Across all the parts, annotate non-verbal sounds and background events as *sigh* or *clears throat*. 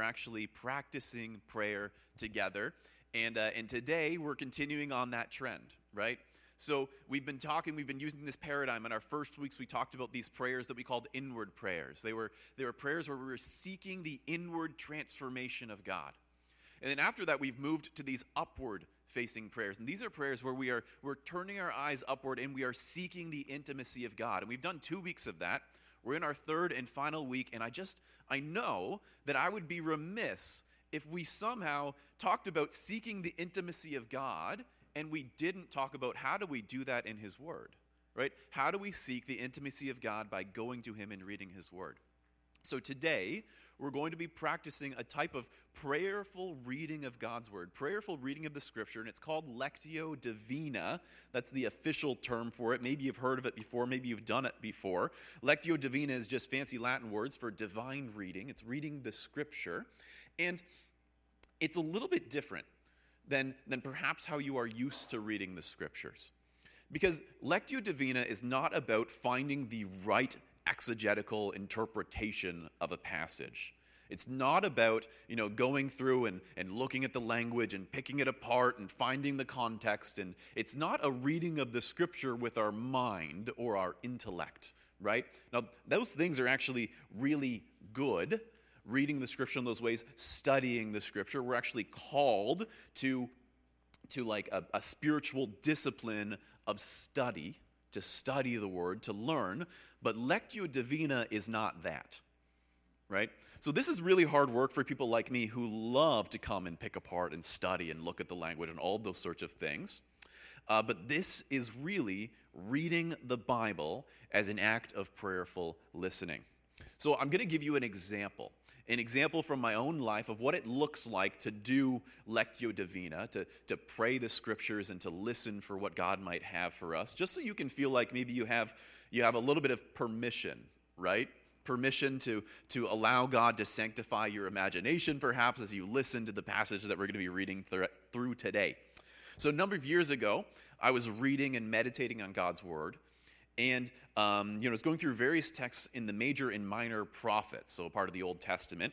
are actually practicing prayer together. And, uh, and today we're continuing on that trend, right? So we've been talking, we've been using this paradigm. In our first weeks, we talked about these prayers that we called inward prayers. They were, they were prayers where we were seeking the inward transformation of God. And then after that, we've moved to these upward facing prayers. And these are prayers where we are we're turning our eyes upward and we are seeking the intimacy of God. And we've done two weeks of that. We're in our third and final week, and I just I know that I would be remiss if we somehow talked about seeking the intimacy of God and we didn't talk about how do we do that in His Word, right? How do we seek the intimacy of God by going to Him and reading His Word? So today, we're going to be practicing a type of prayerful reading of God's Word, prayerful reading of the Scripture, and it's called Lectio Divina. That's the official term for it. Maybe you've heard of it before, maybe you've done it before. Lectio Divina is just fancy Latin words for divine reading, it's reading the Scripture. And it's a little bit different than, than perhaps how you are used to reading the scriptures. Because Lectio Divina is not about finding the right exegetical interpretation of a passage. It's not about, you know, going through and, and looking at the language and picking it apart and finding the context. And it's not a reading of the scripture with our mind or our intellect, right? Now, those things are actually really good reading the scripture in those ways, studying the scripture. We're actually called to, to like a, a spiritual discipline of study, to study the word, to learn. But Lectio Divina is not that, right? So this is really hard work for people like me who love to come and pick apart and study and look at the language and all those sorts of things. Uh, but this is really reading the Bible as an act of prayerful listening. So I'm going to give you an example an example from my own life of what it looks like to do Lectio Divina, to, to pray the scriptures and to listen for what God might have for us, just so you can feel like maybe you have, you have a little bit of permission, right? Permission to, to allow God to sanctify your imagination, perhaps, as you listen to the passage that we're going to be reading through today. So, a number of years ago, I was reading and meditating on God's Word and um, you know, was going through various texts in the major and minor prophets, so part of the Old Testament.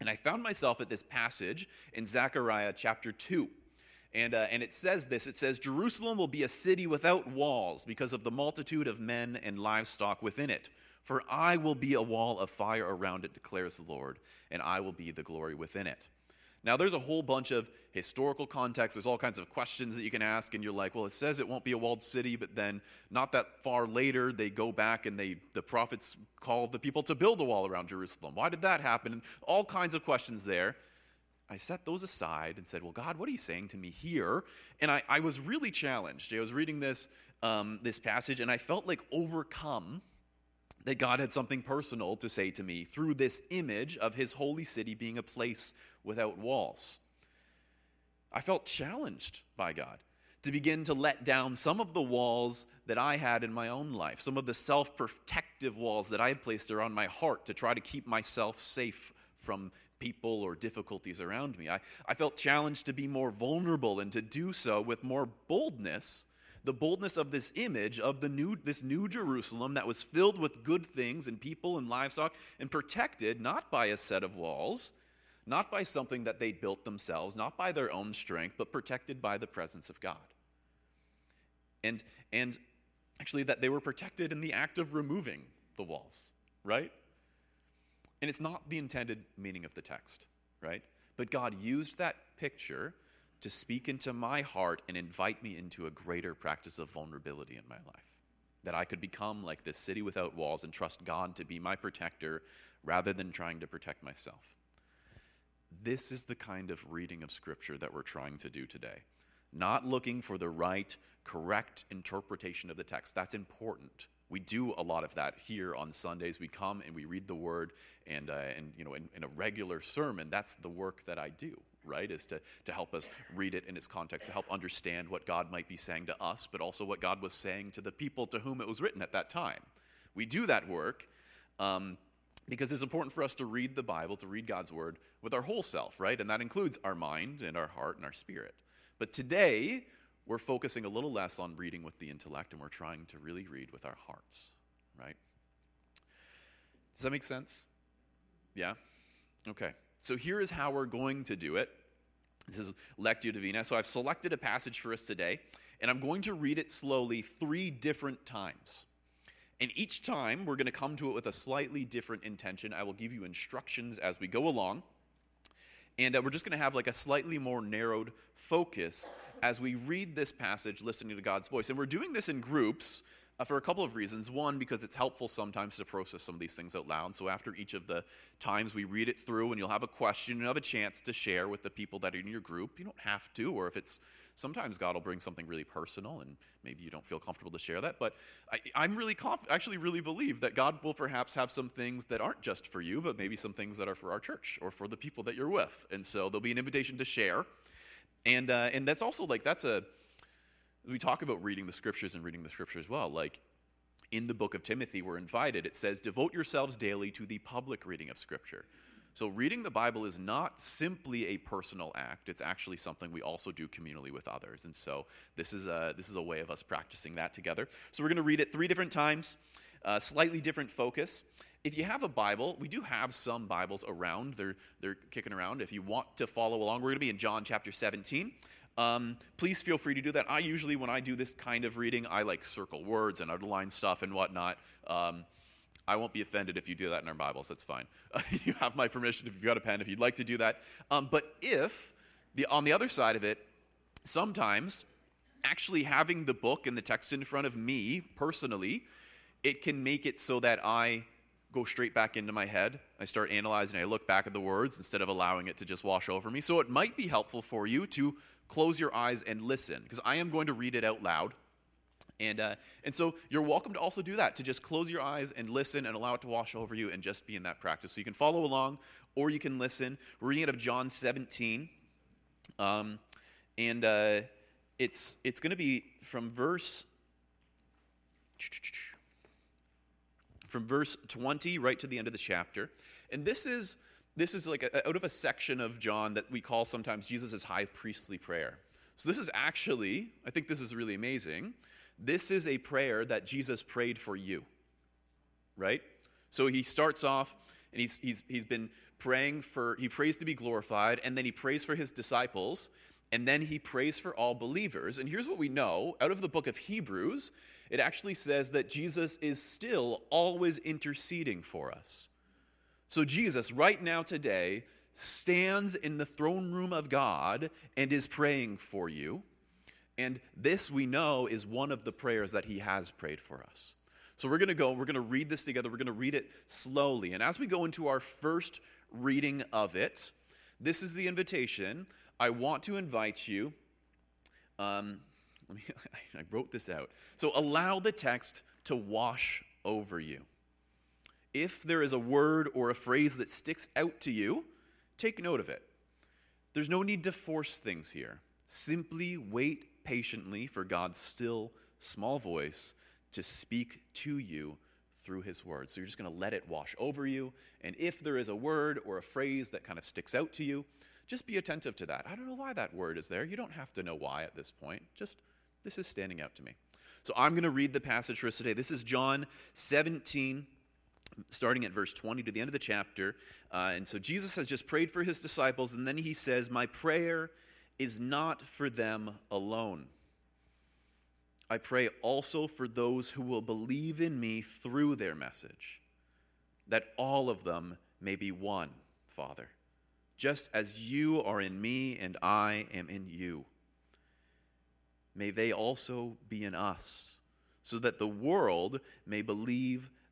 And I found myself at this passage in Zechariah chapter 2. And, uh, and it says this it says, Jerusalem will be a city without walls because of the multitude of men and livestock within it. For I will be a wall of fire around it, declares the Lord, and I will be the glory within it. Now, there's a whole bunch of historical context. There's all kinds of questions that you can ask, and you're like, well, it says it won't be a walled city, but then not that far later, they go back and they the prophets call the people to build a wall around Jerusalem. Why did that happen? And all kinds of questions there. I set those aside and said, Well, God, what are you saying to me here? And I, I was really challenged. I was reading this, um, this passage, and I felt like overcome that God had something personal to say to me through this image of his holy city being a place without walls. I felt challenged by God to begin to let down some of the walls that I had in my own life, some of the self protective walls that I had placed around my heart to try to keep myself safe from people or difficulties around me. I, I felt challenged to be more vulnerable and to do so with more boldness the boldness of this image of the new, this new Jerusalem that was filled with good things and people and livestock and protected not by a set of walls, not by something that they built themselves, not by their own strength, but protected by the presence of God. And, and actually, that they were protected in the act of removing the walls, right? And it's not the intended meaning of the text, right? But God used that picture to speak into my heart and invite me into a greater practice of vulnerability in my life. That I could become like this city without walls and trust God to be my protector rather than trying to protect myself. This is the kind of reading of Scripture that we're trying to do today. Not looking for the right, correct interpretation of the text. That's important. We do a lot of that here on Sundays. We come and we read the Word, and, uh, and you know, in, in a regular sermon, that's the work that I do right? Is to, to help us read it in its context, to help understand what God might be saying to us, but also what God was saying to the people to whom it was written at that time. We do that work um, because it's important for us to read the Bible, to read God's word with our whole self, right? And that includes our mind and our heart and our spirit. But today, we're focusing a little less on reading with the intellect and we're trying to really read with our hearts, right? Does that make sense? Yeah? Okay. So here is how we're going to do it. This is Lectio Divina. So I've selected a passage for us today, and I'm going to read it slowly three different times. And each time we're going to come to it with a slightly different intention. I will give you instructions as we go along. And uh, we're just going to have like a slightly more narrowed focus as we read this passage, listening to God's voice. And we're doing this in groups uh, for a couple of reasons. One, because it's helpful sometimes to process some of these things out loud. So after each of the times we read it through, and you'll have a question and have a chance to share with the people that are in your group. You don't have to, or if it's sometimes God will bring something really personal, and maybe you don't feel comfortable to share that. But I, am really conf- actually really believe that God will perhaps have some things that aren't just for you, but maybe some things that are for our church or for the people that you're with. And so there'll be an invitation to share. And, uh, and that's also like, that's a, we talk about reading the scriptures and reading the scriptures well. Like in the book of Timothy, we're invited, it says, devote yourselves daily to the public reading of scripture. So, reading the Bible is not simply a personal act, it's actually something we also do communally with others. And so, this is a, this is a way of us practicing that together. So, we're going to read it three different times, uh, slightly different focus. If you have a Bible, we do have some Bibles around. They're, they're kicking around. If you want to follow along, we're going to be in John chapter 17. Um, please feel free to do that. I usually, when I do this kind of reading, I like circle words and underline stuff and whatnot. Um, I won't be offended if you do that in our Bibles. That's fine. Uh, *laughs* you have my permission if you've got a pen if you'd like to do that. Um, but if, the, on the other side of it, sometimes actually having the book and the text in front of me personally, it can make it so that I go straight back into my head. I start analyzing, I look back at the words instead of allowing it to just wash over me. So it might be helpful for you to close your eyes and listen, because I am going to read it out loud. And, uh, and so you're welcome to also do that, to just close your eyes and listen and allow it to wash over you and just be in that practice. So you can follow along or you can listen. We're reading out of John 17. Um, and uh, it's, it's going to be from verse from verse 20 right to the end of the chapter. And this is this is like a, out of a section of John that we call sometimes Jesus' high priestly prayer. So this is actually, I think this is really amazing. This is a prayer that Jesus prayed for you, right? So he starts off and he's, he's, he's been praying for, he prays to be glorified, and then he prays for his disciples, and then he prays for all believers. And here's what we know out of the book of Hebrews it actually says that Jesus is still always interceding for us. So, Jesus, right now, today, stands in the throne room of God and is praying for you. And this we know is one of the prayers that he has prayed for us. So we're going to go, we're going to read this together. We're going to read it slowly. And as we go into our first reading of it, this is the invitation. I want to invite you. Um, let *laughs* me, I wrote this out. So allow the text to wash over you. If there is a word or a phrase that sticks out to you, take note of it. There's no need to force things here. Simply wait patiently for God's still small voice to speak to you through his word. So you're just going to let it wash over you. And if there is a word or a phrase that kind of sticks out to you, just be attentive to that. I don't know why that word is there. You don't have to know why at this point. Just this is standing out to me. So I'm going to read the passage for us today. This is John 17 starting at verse 20 to the end of the chapter. Uh, and so Jesus has just prayed for his disciples, and then he says, My prayer is not for them alone. I pray also for those who will believe in me through their message, that all of them may be one, Father, just as you are in me and I am in you. May they also be in us, so that the world may believe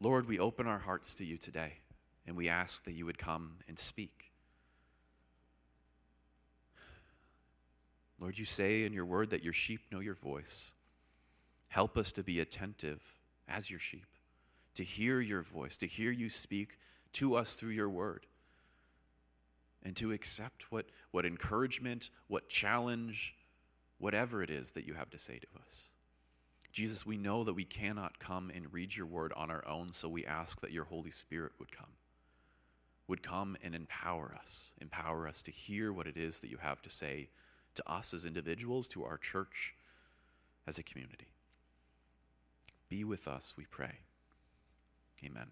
Lord, we open our hearts to you today, and we ask that you would come and speak. Lord, you say in your word that your sheep know your voice. Help us to be attentive as your sheep, to hear your voice, to hear you speak to us through your word, and to accept what, what encouragement, what challenge, whatever it is that you have to say to us. Jesus, we know that we cannot come and read your word on our own, so we ask that your Holy Spirit would come, would come and empower us, empower us to hear what it is that you have to say to us as individuals, to our church as a community. Be with us, we pray. Amen.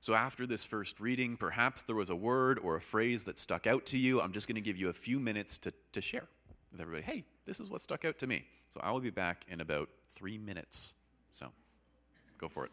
So, after this first reading, perhaps there was a word or a phrase that stuck out to you. I'm just going to give you a few minutes to, to share with everybody. Hey, this is what stuck out to me. So, I will be back in about three minutes. So, go for it.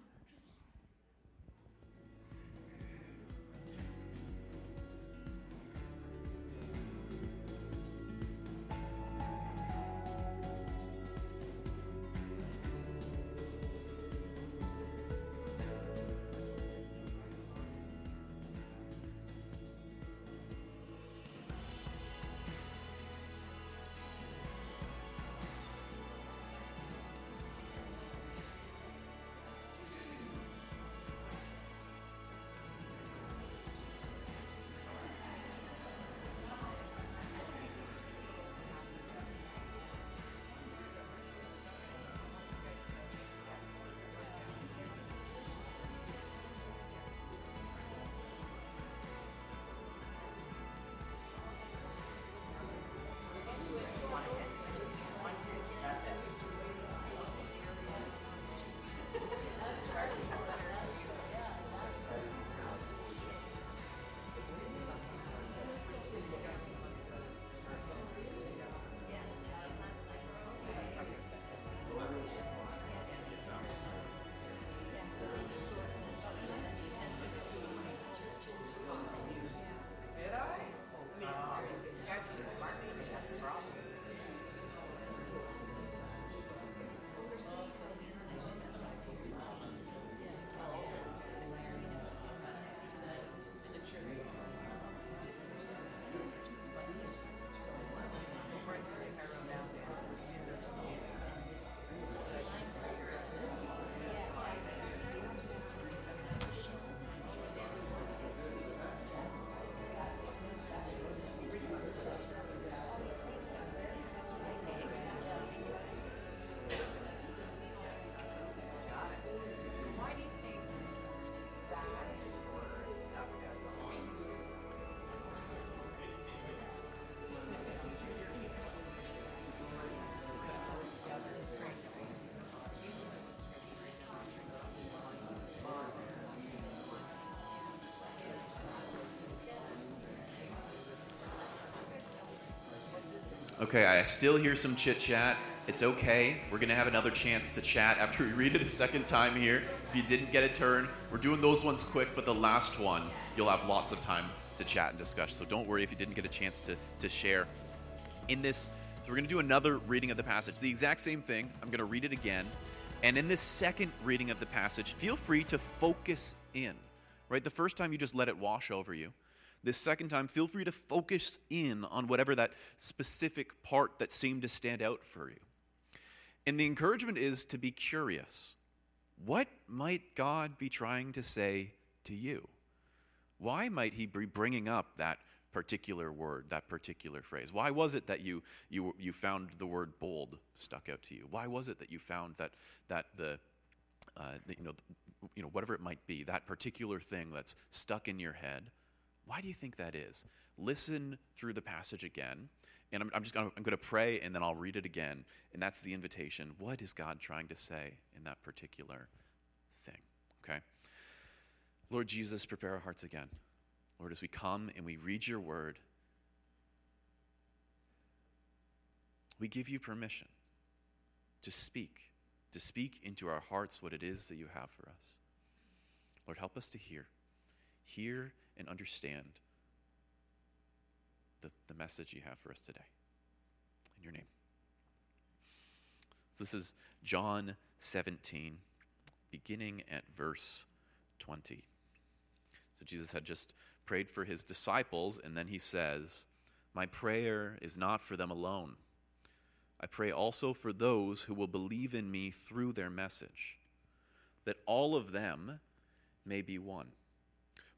Okay, I still hear some chit chat. It's okay. We're going to have another chance to chat after we *laughs* read it a second time here. If you didn't get a turn, we're doing those ones quick, but the last one, you'll have lots of time to chat and discuss. So don't worry if you didn't get a chance to, to share. In this, so we're going to do another reading of the passage. The exact same thing. I'm going to read it again. And in this second reading of the passage, feel free to focus in. Right? The first time you just let it wash over you. This second time, feel free to focus in on whatever that specific part that seemed to stand out for you. And the encouragement is to be curious. What might God be trying to say to you? Why might He be bringing up that particular word, that particular phrase? Why was it that you, you, you found the word bold stuck out to you? Why was it that you found that, that the, uh, the, you, know, you know, whatever it might be, that particular thing that's stuck in your head? Why do you think that is? Listen through the passage again. And I'm, I'm just gonna, I'm going to pray and then I'll read it again. And that's the invitation. What is God trying to say in that particular thing? Okay? Lord Jesus, prepare our hearts again. Lord, as we come and we read your word, we give you permission to speak, to speak into our hearts what it is that you have for us. Lord, help us to hear. Hear and understand the, the message you have for us today. In your name. So this is John 17, beginning at verse 20. So Jesus had just prayed for his disciples, and then he says, My prayer is not for them alone. I pray also for those who will believe in me through their message, that all of them may be one.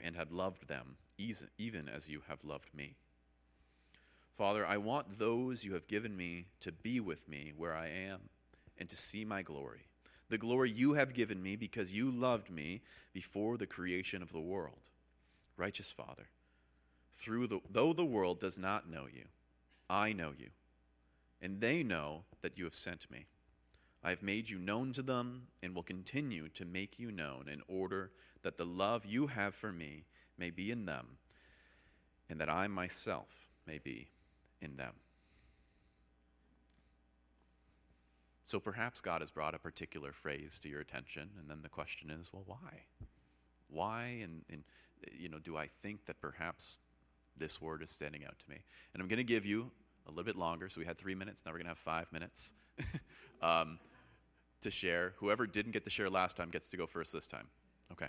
And have loved them, even as you have loved me. Father, I want those you have given me to be with me where I am and to see my glory, the glory you have given me because you loved me before the creation of the world. Righteous Father, through the, though the world does not know you, I know you, and they know that you have sent me. I have made you known to them and will continue to make you known in order that the love you have for me may be in them and that I myself may be in them. So perhaps God has brought a particular phrase to your attention, and then the question is, well, why? Why? And, and you know, do I think that perhaps this word is standing out to me? And I'm going to give you a little bit longer. So we had three minutes. Now we're going to have five minutes. *laughs* um, to share. Whoever didn't get to share last time gets to go first this time. Okay.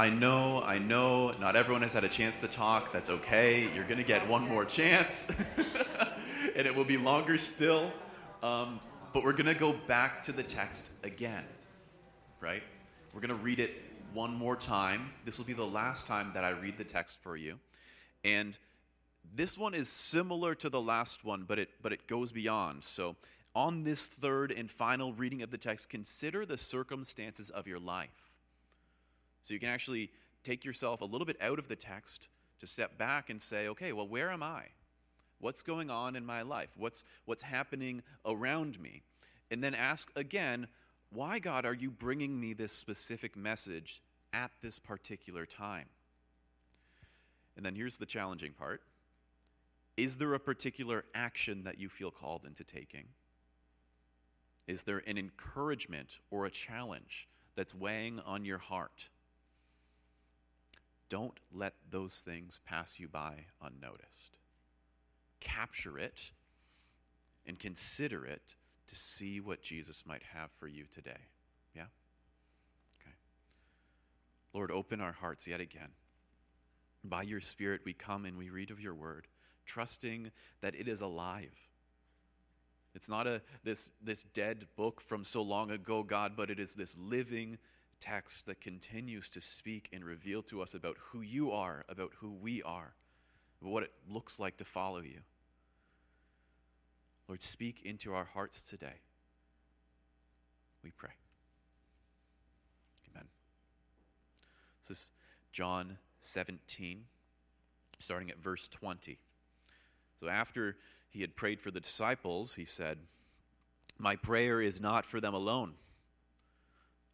I know, I know, not everyone has had a chance to talk. That's okay. You're going to get one more chance, *laughs* and it will be longer still. Um, but we're going to go back to the text again, right? We're going to read it one more time. This will be the last time that I read the text for you. And this one is similar to the last one, but it, but it goes beyond. So, on this third and final reading of the text, consider the circumstances of your life. So, you can actually take yourself a little bit out of the text to step back and say, okay, well, where am I? What's going on in my life? What's, what's happening around me? And then ask again, why, God, are you bringing me this specific message at this particular time? And then here's the challenging part Is there a particular action that you feel called into taking? Is there an encouragement or a challenge that's weighing on your heart? Don't let those things pass you by unnoticed capture it and consider it to see what Jesus might have for you today. Yeah? Okay. Lord, open our hearts yet again. By your Spirit, we come and we read of your word, trusting that it is alive. It's not a this this dead book from so long ago, God, but it is this living text that continues to speak and reveal to us about who you are, about who we are, what it looks like to follow you. Lord, speak into our hearts today. We pray. Amen. This is John 17, starting at verse 20. So after he had prayed for the disciples, he said, My prayer is not for them alone.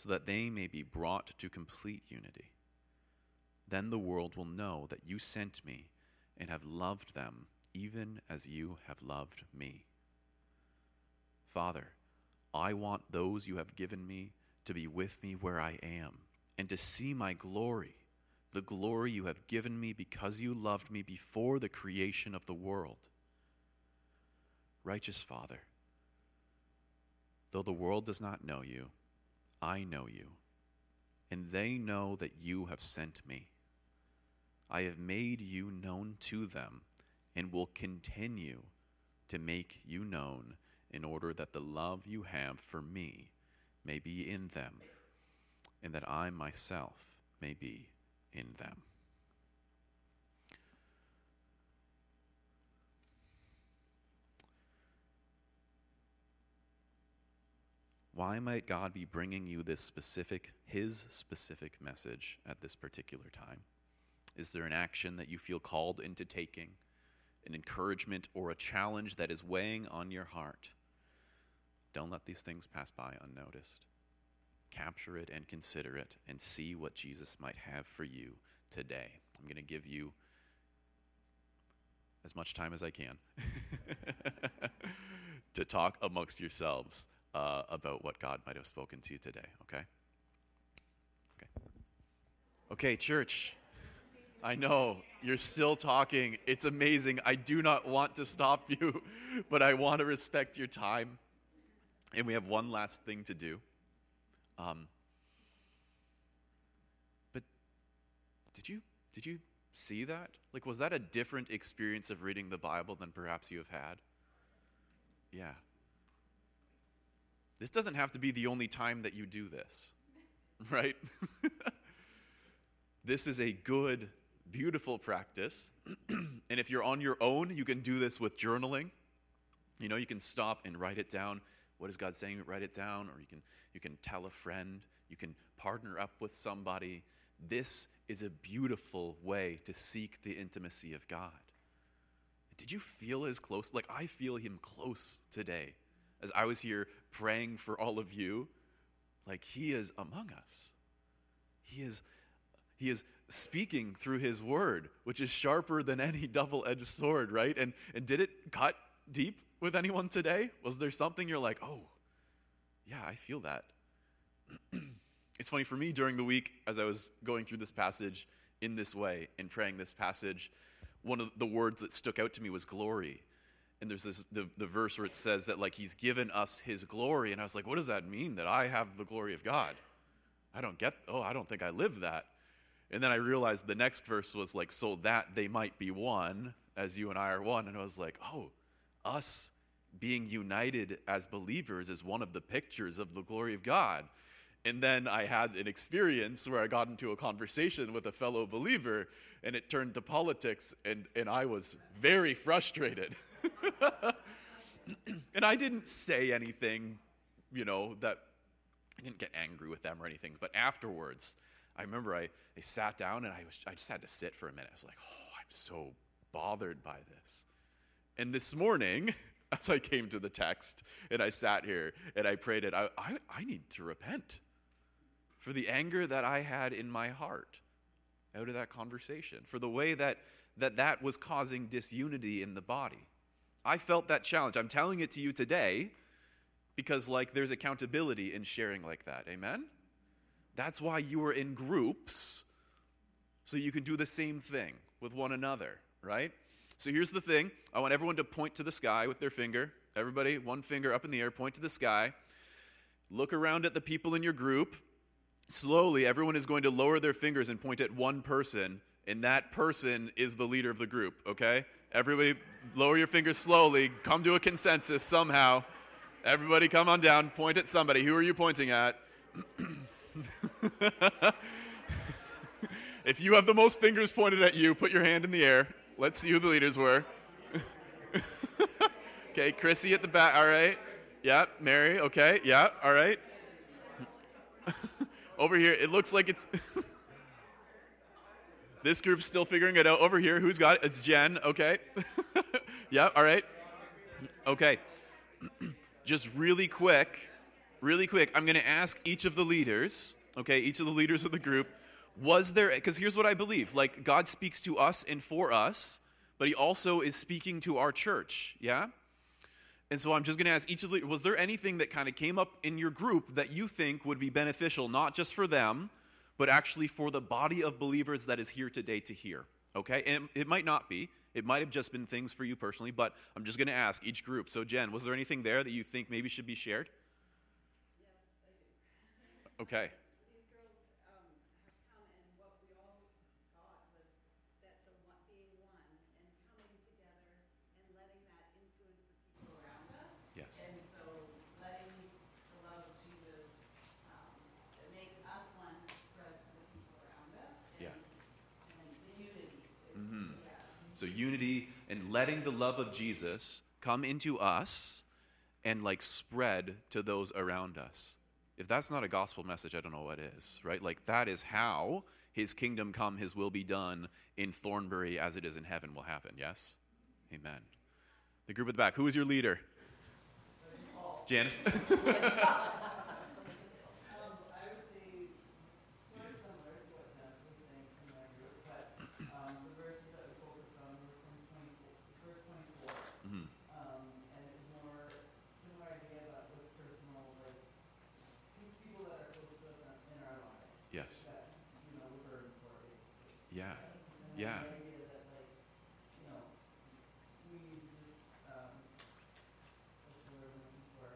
so that they may be brought to complete unity. Then the world will know that you sent me and have loved them even as you have loved me. Father, I want those you have given me to be with me where I am and to see my glory, the glory you have given me because you loved me before the creation of the world. Righteous Father, though the world does not know you, I know you, and they know that you have sent me. I have made you known to them and will continue to make you known in order that the love you have for me may be in them, and that I myself may be in them. Why might God be bringing you this specific, His specific message at this particular time? Is there an action that you feel called into taking, an encouragement or a challenge that is weighing on your heart? Don't let these things pass by unnoticed. Capture it and consider it and see what Jesus might have for you today. I'm going to give you as much time as I can *laughs* to talk amongst yourselves uh, about what God might have spoken to you today, okay? Okay. Okay, church. I know you're still talking. It's amazing. I do not want to stop you, *laughs* but I want to respect your time. And we have one last thing to do. Um, but did you did you see that? Like, was that a different experience of reading the Bible than perhaps you have had? Yeah. This doesn't have to be the only time that you do this, *laughs* right? *laughs* this is a good, beautiful practice. *clears throat* and if you're on your own, you can do this with journaling. You know, you can stop and write it down what is God saying? Write it down, or you can, you can tell a friend, you can partner up with somebody. This is a beautiful way to seek the intimacy of God. Did you feel his close? Like, I feel him close today. As I was here praying for all of you, like, he is among us. He is, He is speaking through his word, which is sharper than any *laughs* double edged sword, right? And, and did it cut deep with anyone today? Was there something you're like, oh, yeah, I feel that? *clears throat* it's funny for me during the week as I was going through this passage in this way and praying this passage, one of the words that stuck out to me was glory. And there's this the, the verse where it says that like he's given us his glory. And I was like, what does that mean? That I have the glory of God? I don't get oh, I don't think I live that. And then I realized the next verse was like, so that they might be one, as you and I are one. And I was like, oh, us being united as believers is one of the pictures of the glory of God. And then I had an experience where I got into a conversation with a fellow believer, and it turned to politics, and, and I was very frustrated. *laughs* and I didn't say anything, you know, that I didn't get angry with them or anything. But afterwards, I remember I, I sat down and I, was, I just had to sit for a minute. I was like, oh, I'm so bothered by this. And this morning, *laughs* as I came to the text and I sat here and I prayed it, I, I, I need to repent for the anger that I had in my heart out of that conversation, for the way that that, that was causing disunity in the body. I felt that challenge. I'm telling it to you today because, like, there's accountability in sharing like that. Amen? That's why you are in groups, so you can do the same thing with one another, right? So here's the thing I want everyone to point to the sky with their finger. Everybody, one finger up in the air, point to the sky. Look around at the people in your group. Slowly, everyone is going to lower their fingers and point at one person, and that person is the leader of the group, okay? Everybody, lower your fingers slowly. Come to a consensus somehow. Everybody, come on down. Point at somebody. Who are you pointing at? *laughs* if you have the most fingers pointed at you, put your hand in the air. Let's see who the leaders were. *laughs* okay, Chrissy at the back. All right. Yep. Mary. Okay. Yep. All right. *laughs* Over here, it looks like it's. *laughs* this group's still figuring it out. Over here, who's got it? It's Jen. Okay. *laughs* yeah. All right. Okay. *clears throat* Just really quick really quick, I'm going to ask each of the leaders, okay, each of the leaders of the group, was there, because here's what I believe like, God speaks to us and for us, but He also is speaking to our church, yeah? And so I'm just going to ask each of the, was there anything that kind of came up in your group that you think would be beneficial, not just for them, but actually for the body of believers that is here today to hear? Okay? And it might not be. It might have just been things for you personally, but I'm just going to ask each group. So, Jen, was there anything there that you think maybe should be shared? Okay. Yes. And so letting the love of Jesus, um, that makes us one, spread to the people around us. And, Yeah. And the unity. is- Mhm. Yeah. So unity and letting the love of Jesus come into us and like spread to those around us. If that's not a gospel message, I don't know what is, right? Like that is how his kingdom come, his will be done in Thornbury as it is in heaven will happen. Yes? Amen. The group at the back, who is your leader? Janice? *laughs* Um, I would say sort of similar to what Jess was saying from my group, but, um, the verses that we focused on were from twenty-four, verse twenty-four. Mhm. Um, and it was more similar idea, but with personal, like, pe- people that are close to us in our lives. Yes. That, you know, we're burdened for, basically. Yeah. And Yeah. The idea that like, you know, we need to just, um, what's the word I'm looking for,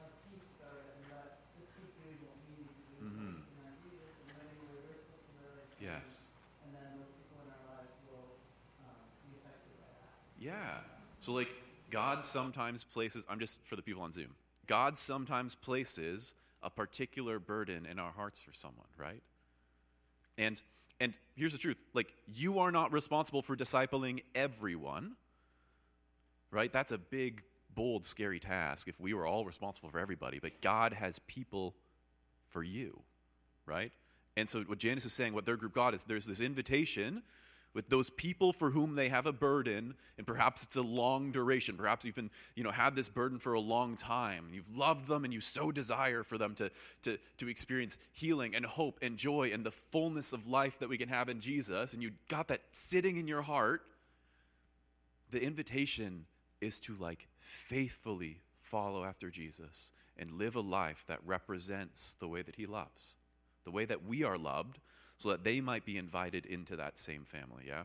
have peace about it and not just keep doing what we need to do. Mhm. focusing on Jesus and letting the way we're supposed to live. and- Yes. And then those people in our lives will, um, be affected by that. Yeah. So, like, God sometimes places, I'm just for the people on Zoom, God sometimes places a particular burden in our hearts for someone, right? And and here's the truth like you are not responsible for discipling everyone right that's a big bold scary task if we were all responsible for everybody but god has people for you right and so what janice is saying what their group got is there's this invitation with those people for whom they have a burden, and perhaps it's a long duration. Perhaps you've been, you know, had this burden for a long time. You've loved them and you so desire for them to, to, to experience healing and hope and joy and the fullness of life that we can have in Jesus, and you got that sitting in your heart. The invitation is to like faithfully follow after Jesus and live a life that represents the way that he loves, the way that we are loved so that they might be invited into that same family, yeah?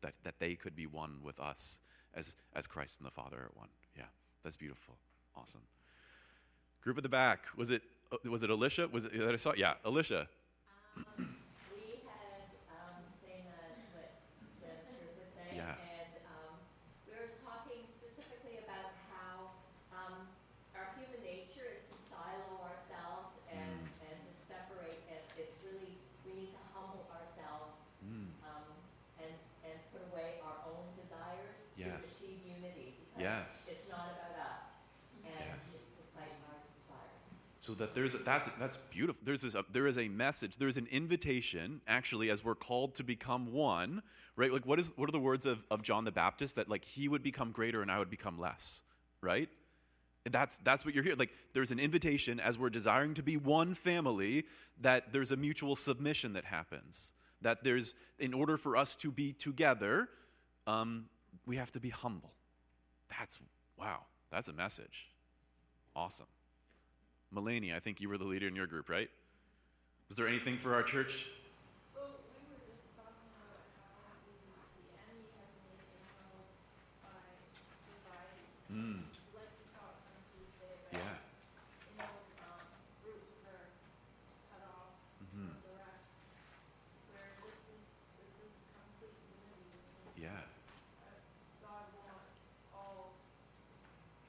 That, that they could be one with us as, as Christ and the Father are one. Yeah, that's beautiful. Awesome. Group at the back, was it, uh, was it Alicia? Was it that I saw? Yeah, Alicia. Um, we had, um, same as what Jen's group was saying. Yeah. And, um, we were talking specifically about how, um, our human nature is to silo ourselves and, Mm. and to separate. And it's really, we need to humble ourselves, Mm, um, and, and put away our own desires to Yes. achieve unity. Yes. Because it's not about us. And Yes. despite our desires. So that there's a, that's that's beautiful. There's this, uh, there is a message. There is an invitation actually as we're called to become one, right? Like what is what are the words of, of John the Baptist that like he would become greater and I would become less, right? That's that's what you're here. Like there's an invitation as we're desiring to be one family that there's a mutual submission that happens. That there's in order for us to be together, um, we have to be humble. That's wow. That's a message. Awesome. Melanie, I think you were the leader in your group, right? Is there anything for our church? Well, we were just talking about how the, the enemy has made inroads by dividing. Mm, Like we talked on Tuesday about, yeah. you know, um, groups are cut off hmm from the rest. Where this is, this is complete unity. and Yeah. uh, God wants all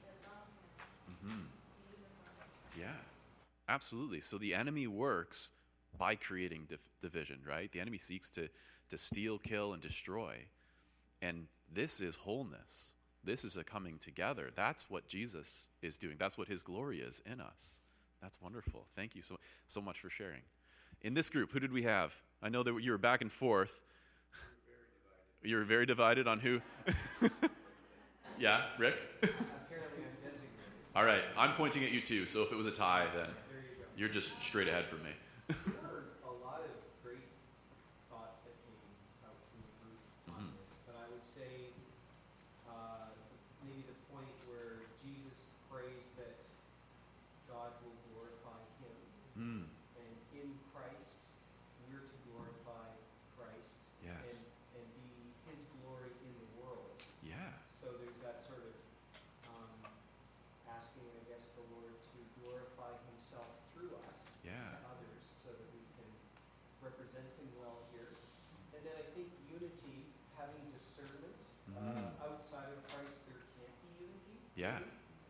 that love him hmm to be unified. Yeah. Absolutely. So the enemy works by creating div- division, right? The enemy seeks to, to steal, kill, and destroy. And this is wholeness. This is a coming together. That's what Jesus is doing. That's what his glory is in us. That's wonderful. Thank you so, so much for sharing. In this group, who did we have? I know that you were back and forth. You were very divided on who? *laughs* yeah, Rick? *laughs* Apparently I'm designated. All right, I'm pointing at you too, so if it was a tie, then There you go. You're just straight ahead from me. There were a lot of great thoughts that came out from the group on Mhm. this, but I would say, uh, maybe the point where Jesus prays that God will glorify him, Mm, and in Christ, we're to glorify Christ. yes. And, and be his glory in the world. Yeah. So there's that sort of, um, asking, I guess, the Lord to glorify himself through us Yeah. to others so that we can represent him well here. And then I think unity, having discernment, Mhm. uh, outside of Christ, there can't be unity. Yeah.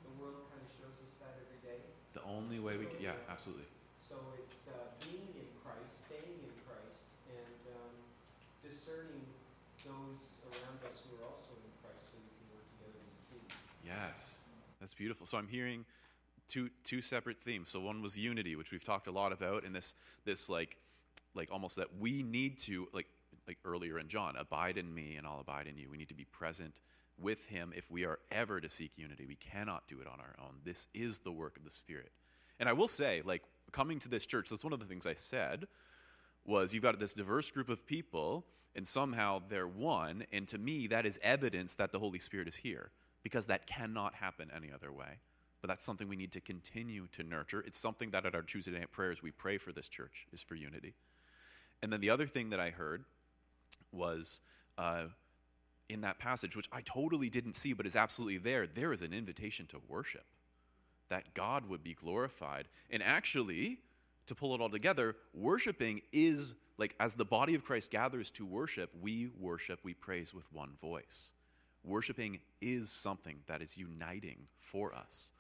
The world kind of shows us that every day. The only way we can, yeah, absolutely. So it's uh, being in Christ, staying in Christ, and um, discerning those around us who are also in Christ so we can work together as a team. Yes. That's beautiful. So I'm hearing two two separate themes. So one was unity, which we've talked a lot about, and this this like like almost that we need to like like earlier in John, abide in me and I'll abide in you. We need to be present with him if we are ever to seek unity. We cannot do it on our own. This is the work of the Spirit. And I will say, like coming to this church, that's one of the things I said was you've got this diverse group of people and somehow they're one and to me that is evidence that the holy spirit is here because that cannot happen any other way but that's something we need to continue to nurture it's something that at our tuesday night prayers we pray for this church is for unity and then the other thing that i heard was uh, in that passage which i totally didn't see but is absolutely there there is an invitation to worship that god would be glorified and actually to pull it all together, worshiping is like as the body of Christ gathers to worship, we worship, we praise with one voice. Worshiping is something that is uniting for us.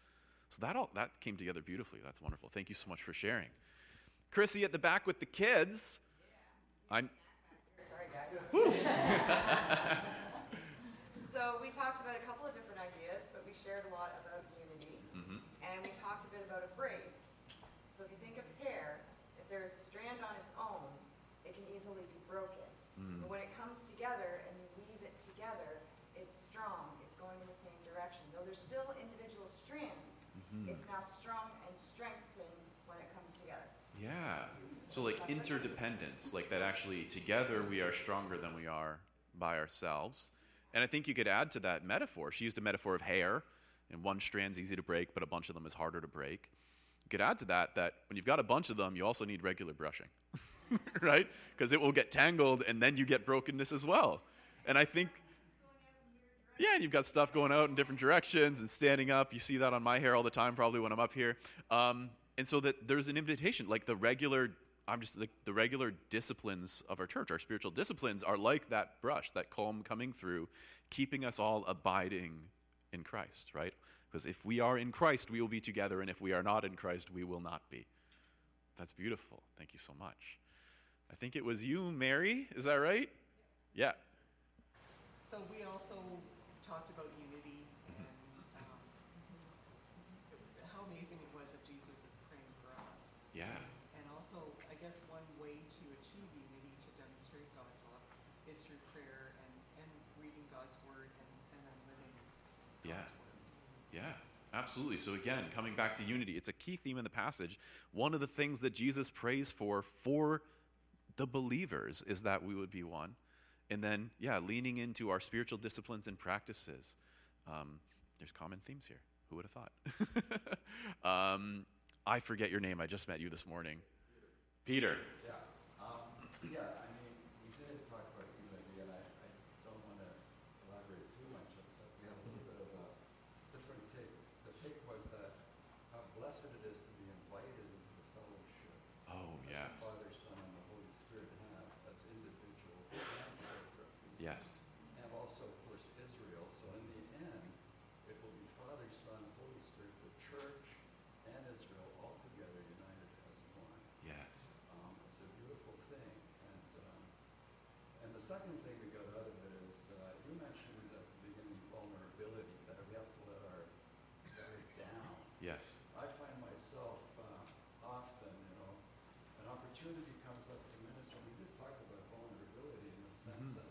So that all that came together beautifully. That's wonderful. Thank you so much for sharing. Chrissy at the back with the kids. I'm Sorry, guys. *laughs* *laughs* so we talked about a couple of different ideas, but we shared a lot about unity, mhm. and we talked a bit about a braid. So if you think of hair, if there is a strand on its own, it can easily be broken. Mm. But But when it comes together and you weave it together, it's strong. It's going in the same direction. Though there's still individual strands, it's now strong and strengthened when it comes together. Yeah. So like interdependence, like that actually together we are stronger than we are by ourselves. And I think you could add to that metaphor. She used a metaphor of hair, and one strand's easy to break, but a bunch of them is harder to break. You could add to that that when you've got a bunch of them, you also need regular brushing, *laughs* right? Because it will get tangled, and then you get brokenness as well. And I think, yeah, and you've got stuff going out in different directions and standing up. You see that on my hair all the time, probably when I'm up here. Um, and so that there's an invitation, like the regular I'm just like the regular disciplines of our church, our spiritual disciplines are like that brush, that comb coming through, keeping us all abiding in Christ, right? Because if we are in Christ, we will be together, and if we are not in Christ, we will not be. That's beautiful. Thank you so much. I think it was you, Mary. Is that right? Yeah. So we also talked about unity Mm-hmm. and um, how amazing it was that Jesus is praying for us. Yeah. And also, I guess one way to achieve unity, to demonstrate God's love, is through prayer and, and reading God's word and, and then living Yeah. Yeah, absolutely. So again, coming back to unity, it's a key theme in the passage. One of the things that Jesus prays for for the believers is that we would be one. And then, yeah, leaning into our spiritual disciplines and practices. Um, there's common themes here. Who would have thought? *laughs* um, I forget your name. I just met you this morning. Peter. Yeah, um, yeah, I mean, we did talk about unity, and I, I don't want to elaborate too much, except we had a little bit of a different take. The take was that how blessed it is to be invited into the fellowship. Oh, that yes. The Father, Son, and the Holy Spirit have as individuals and corporately. Yes. And also, of course, Israel. So in the end, it will be Father, Son, Holy Spirit, the church, and Israel all together united as one. Yes. Um, it's a beautiful thing. And, um, and the second thing we got out of it is, uh, you mentioned at the beginning vulnerability, that we have to let our guard down. Yes. I find myself uh, often, you know, an opportunity comes up to minister. We did talk about vulnerability in the sense Mhm. that,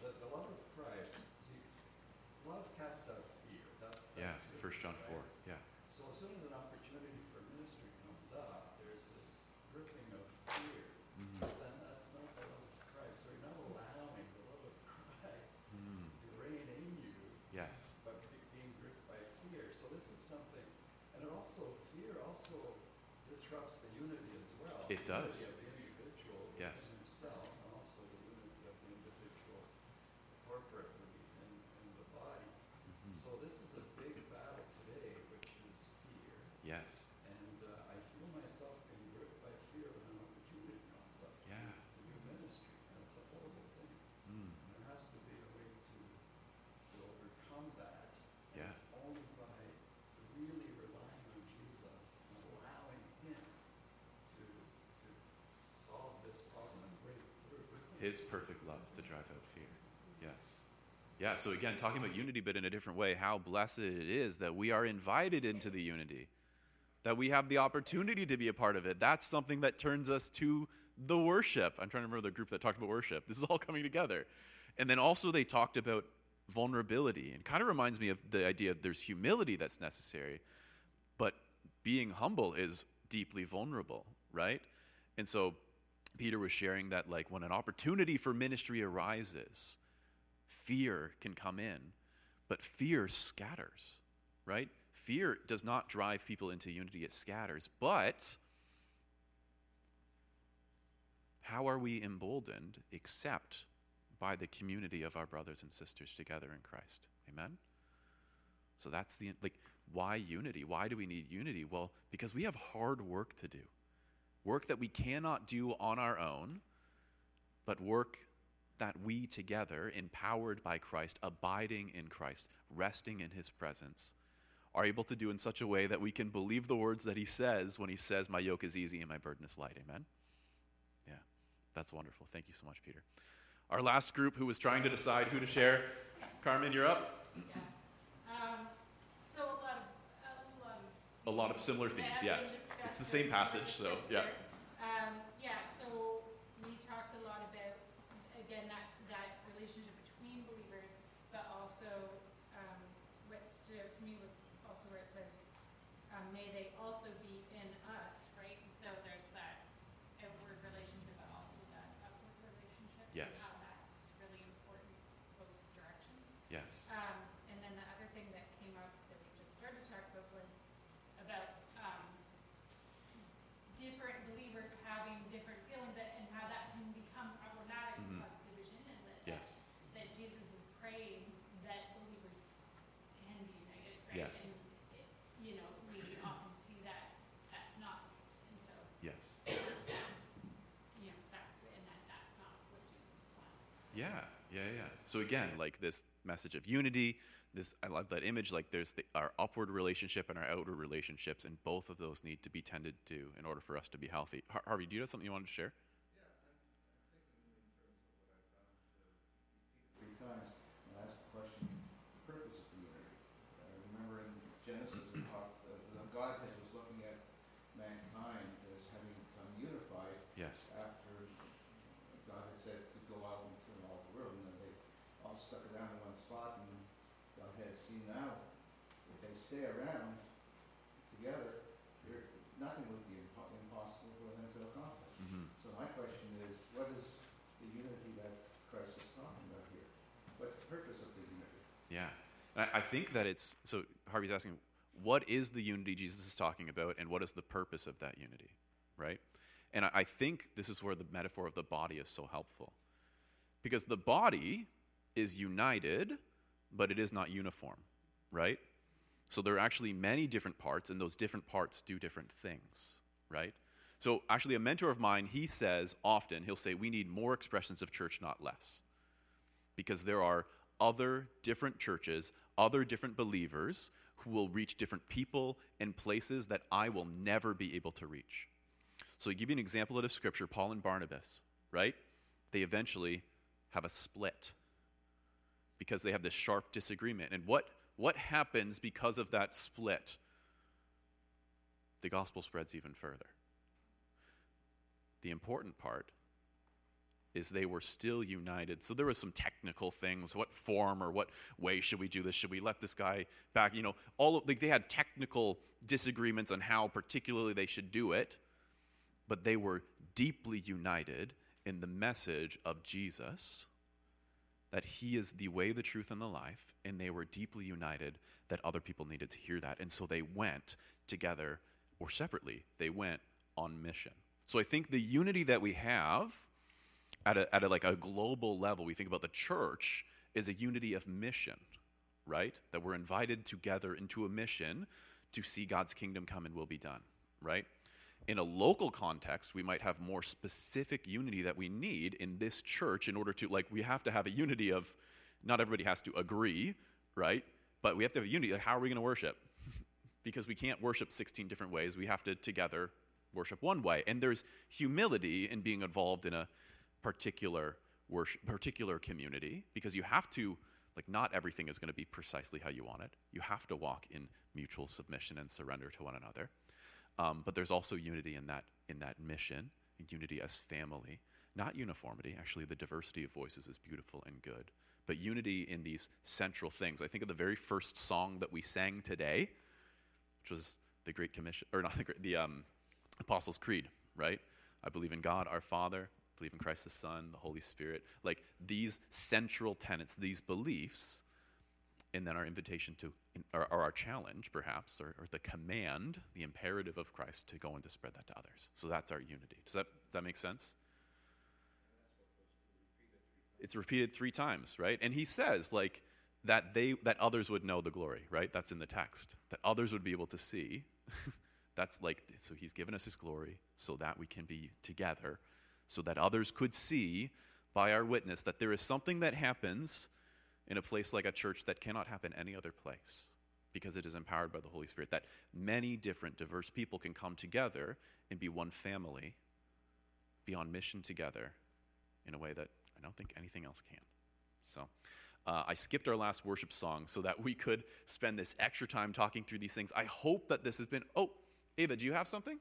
that the love of Christ, see, love casts out fear. That's, that's Yeah, First John right? 4. Yeah. So as soon as an opportunity for ministry comes up, there's this gripping of fear. Mhm. But then that's not the love of Christ. So you're not allowing the love of Christ Mm. to reign in you, Yes. but be, being gripped by fear. So this is something, and it also fear also disrupts the unity as well. It does. Yes. within himself, and also the unity of the individual corporately in, in the body. Mhm. So this is a big battle today, which is fear. Yes. And uh, I feel myself being gripped by fear when an opportunity comes up Yeah. to do ministry, and it's a horrible thing. Mm. And there has to be a way to, to overcome that. And Yeah. It's only by really relying on Jesus and allowing Him to, to solve this problem and break through. His perfect love to drive out fear. Yes. Yeah, so again, talking about unity, but in a different way, how blessed it is that we are invited into the unity, that we have the opportunity to be a part of it. That's something that turns us to the worship. I'm trying to remember the group that talked about worship. This is all coming together. And then also, they talked about vulnerability, and kind of reminds me of the idea of there's humility that's necessary, but being humble is deeply vulnerable, right? And so, Peter was sharing that, like, when an opportunity for ministry arises, fear can come in, but fear scatters, right? Fear does not drive people into unity, it scatters. But how are we emboldened except by the community of our brothers and sisters together in Christ? Amen? So that's the, like, why unity? Why do we need unity? Well, because we have hard work to do work that we cannot do on our own, but work that we together, empowered by Christ, abiding in Christ, resting in his presence, are able to do in such a way that we can believe the words that he says when he says, My yoke is easy and my burden is light. Amen? Yeah, that's wonderful. Thank you so much, Peter. Our last group who was trying to decide who to share, Carmen, you're up. Yeah. Um, so a lot of, a lot of. A lot of similar themes, yes. It's the same passage, so yeah. Um, yeah, so we talked a lot about, again, that, that relationship between believers, but also um, what stood out to me was also where it says, um, may they also be in us, right? And so there's that outward relationship, but also that upward relationship. Yes. Really yes. Um, Yeah, yeah. So again, like this message of unity, this I love that image. Like there's the, our upward relationship and our outward relationships, and both of those need to be tended to in order for us to be healthy. Harvey, do you have something you wanted to share? three times and asked the question, the purpose of the unity. I remember in Genesis, it talked, uh, the Godhead was looking at mankind as having become unified Yes. after God had said to go out into all the world, and then they all stuck around in one spot, and God had seen now, if they stay around together, there, nothing would be impo- impossible for them to accomplish. hmm So my question is, what is the unity that Christ is talking about here? What's the purpose of the unity? Yeah. I, think that it's so Harvey's asking, what is the unity Jesus is talking about, and what is the purpose of that unity, right? And I think this is where the metaphor of the body is so helpful, because the body is united, but it is not uniform, right? So there are actually many different parts, and those different parts do different things, right? So actually, a mentor of mine, he says often, he'll say, we need more expressions of church, not less because there are other different churches, other different believers who will reach different people and places that I will never be able to reach. So, to give you an example out of Scripture, Paul and Barnabas, right? They eventually have a split because they have this sharp disagreement. And what, what happens because of that split? The gospel spreads even further. The important part is they were still united. So there was some technical things. What form or what way should we do this? Should we let this guy back? You know, all of, like they had technical disagreements on how particularly they should do it, but they were deeply united in the message of Jesus that he is the way, the truth, and the life, and they were deeply united that other people needed to hear that. And so they went together or separately, they went on mission. So I think the unity that we have at a, at a, like a global level, we think about the church is a unity of mission, right? That we're invited together into a mission to see God's kingdom come and will be done, right? In a local context, we might have more specific unity that we need in this church in order to, like, we have to have a unity of, not everybody has to agree, right? But we have to have a unity. Like, how are we going to worship? *laughs* because we can't worship 16 different ways. We have to together worship one way. And there's humility in being involved in a particular worship, particular community because you have to like not everything is going to be precisely how you want it. You have to walk in mutual submission and surrender to one another. Um, but there's also unity in that in that mission, unity as family, not uniformity. Actually, the diversity of voices is beautiful and good, but unity in these central things. I think of the very first song that we sang today, which was the Great Commission, or not the Great, the um, Apostles' Creed, right? I believe in God, our Father, believe in Christ the Son, the Holy Spirit. Like these central tenets, these beliefs, and then our invitation to, or, or our challenge, perhaps, or, or, the command, the imperative of Christ to go and to spread that to others. So that's our unity. Does that, does that make sense? It's repeated three times, right? And he says, like, that they that others would know the glory, right? That's in the text. That others would be able to see. *laughs* That's like so he's given us his glory so that we can be together, so that others could see by our witness that there is something that happens in a place like a church that cannot happen any other place because it is empowered by the Holy Spirit. That many different, diverse people can come together and be one family, be on mission together in a way that I don't think anything else can. So, uh, I skipped our last worship song so that we could spend this extra time talking through these things. I hope that this has been. Oh, Ava, do you have something?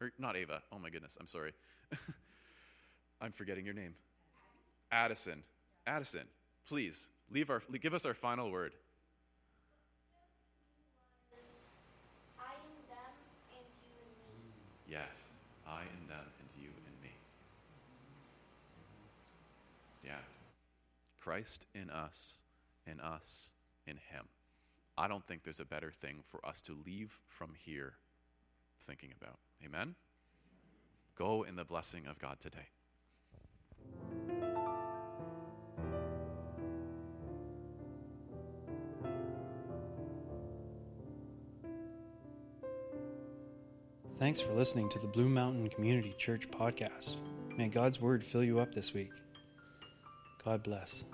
Or not Ava. Oh my goodness, I'm sorry. *laughs* I'm forgetting your name. Addison. Addison, please leave our give us our final word. And. Yes, I in them and you in me. Yeah. Christ in us in us in Him. I don't think there's a better thing for us to leave from here thinking about. Amen? Go in the blessing of God today. Thanks for listening to the Blue Mountain Community Church podcast. May God's word fill you up this week. God bless.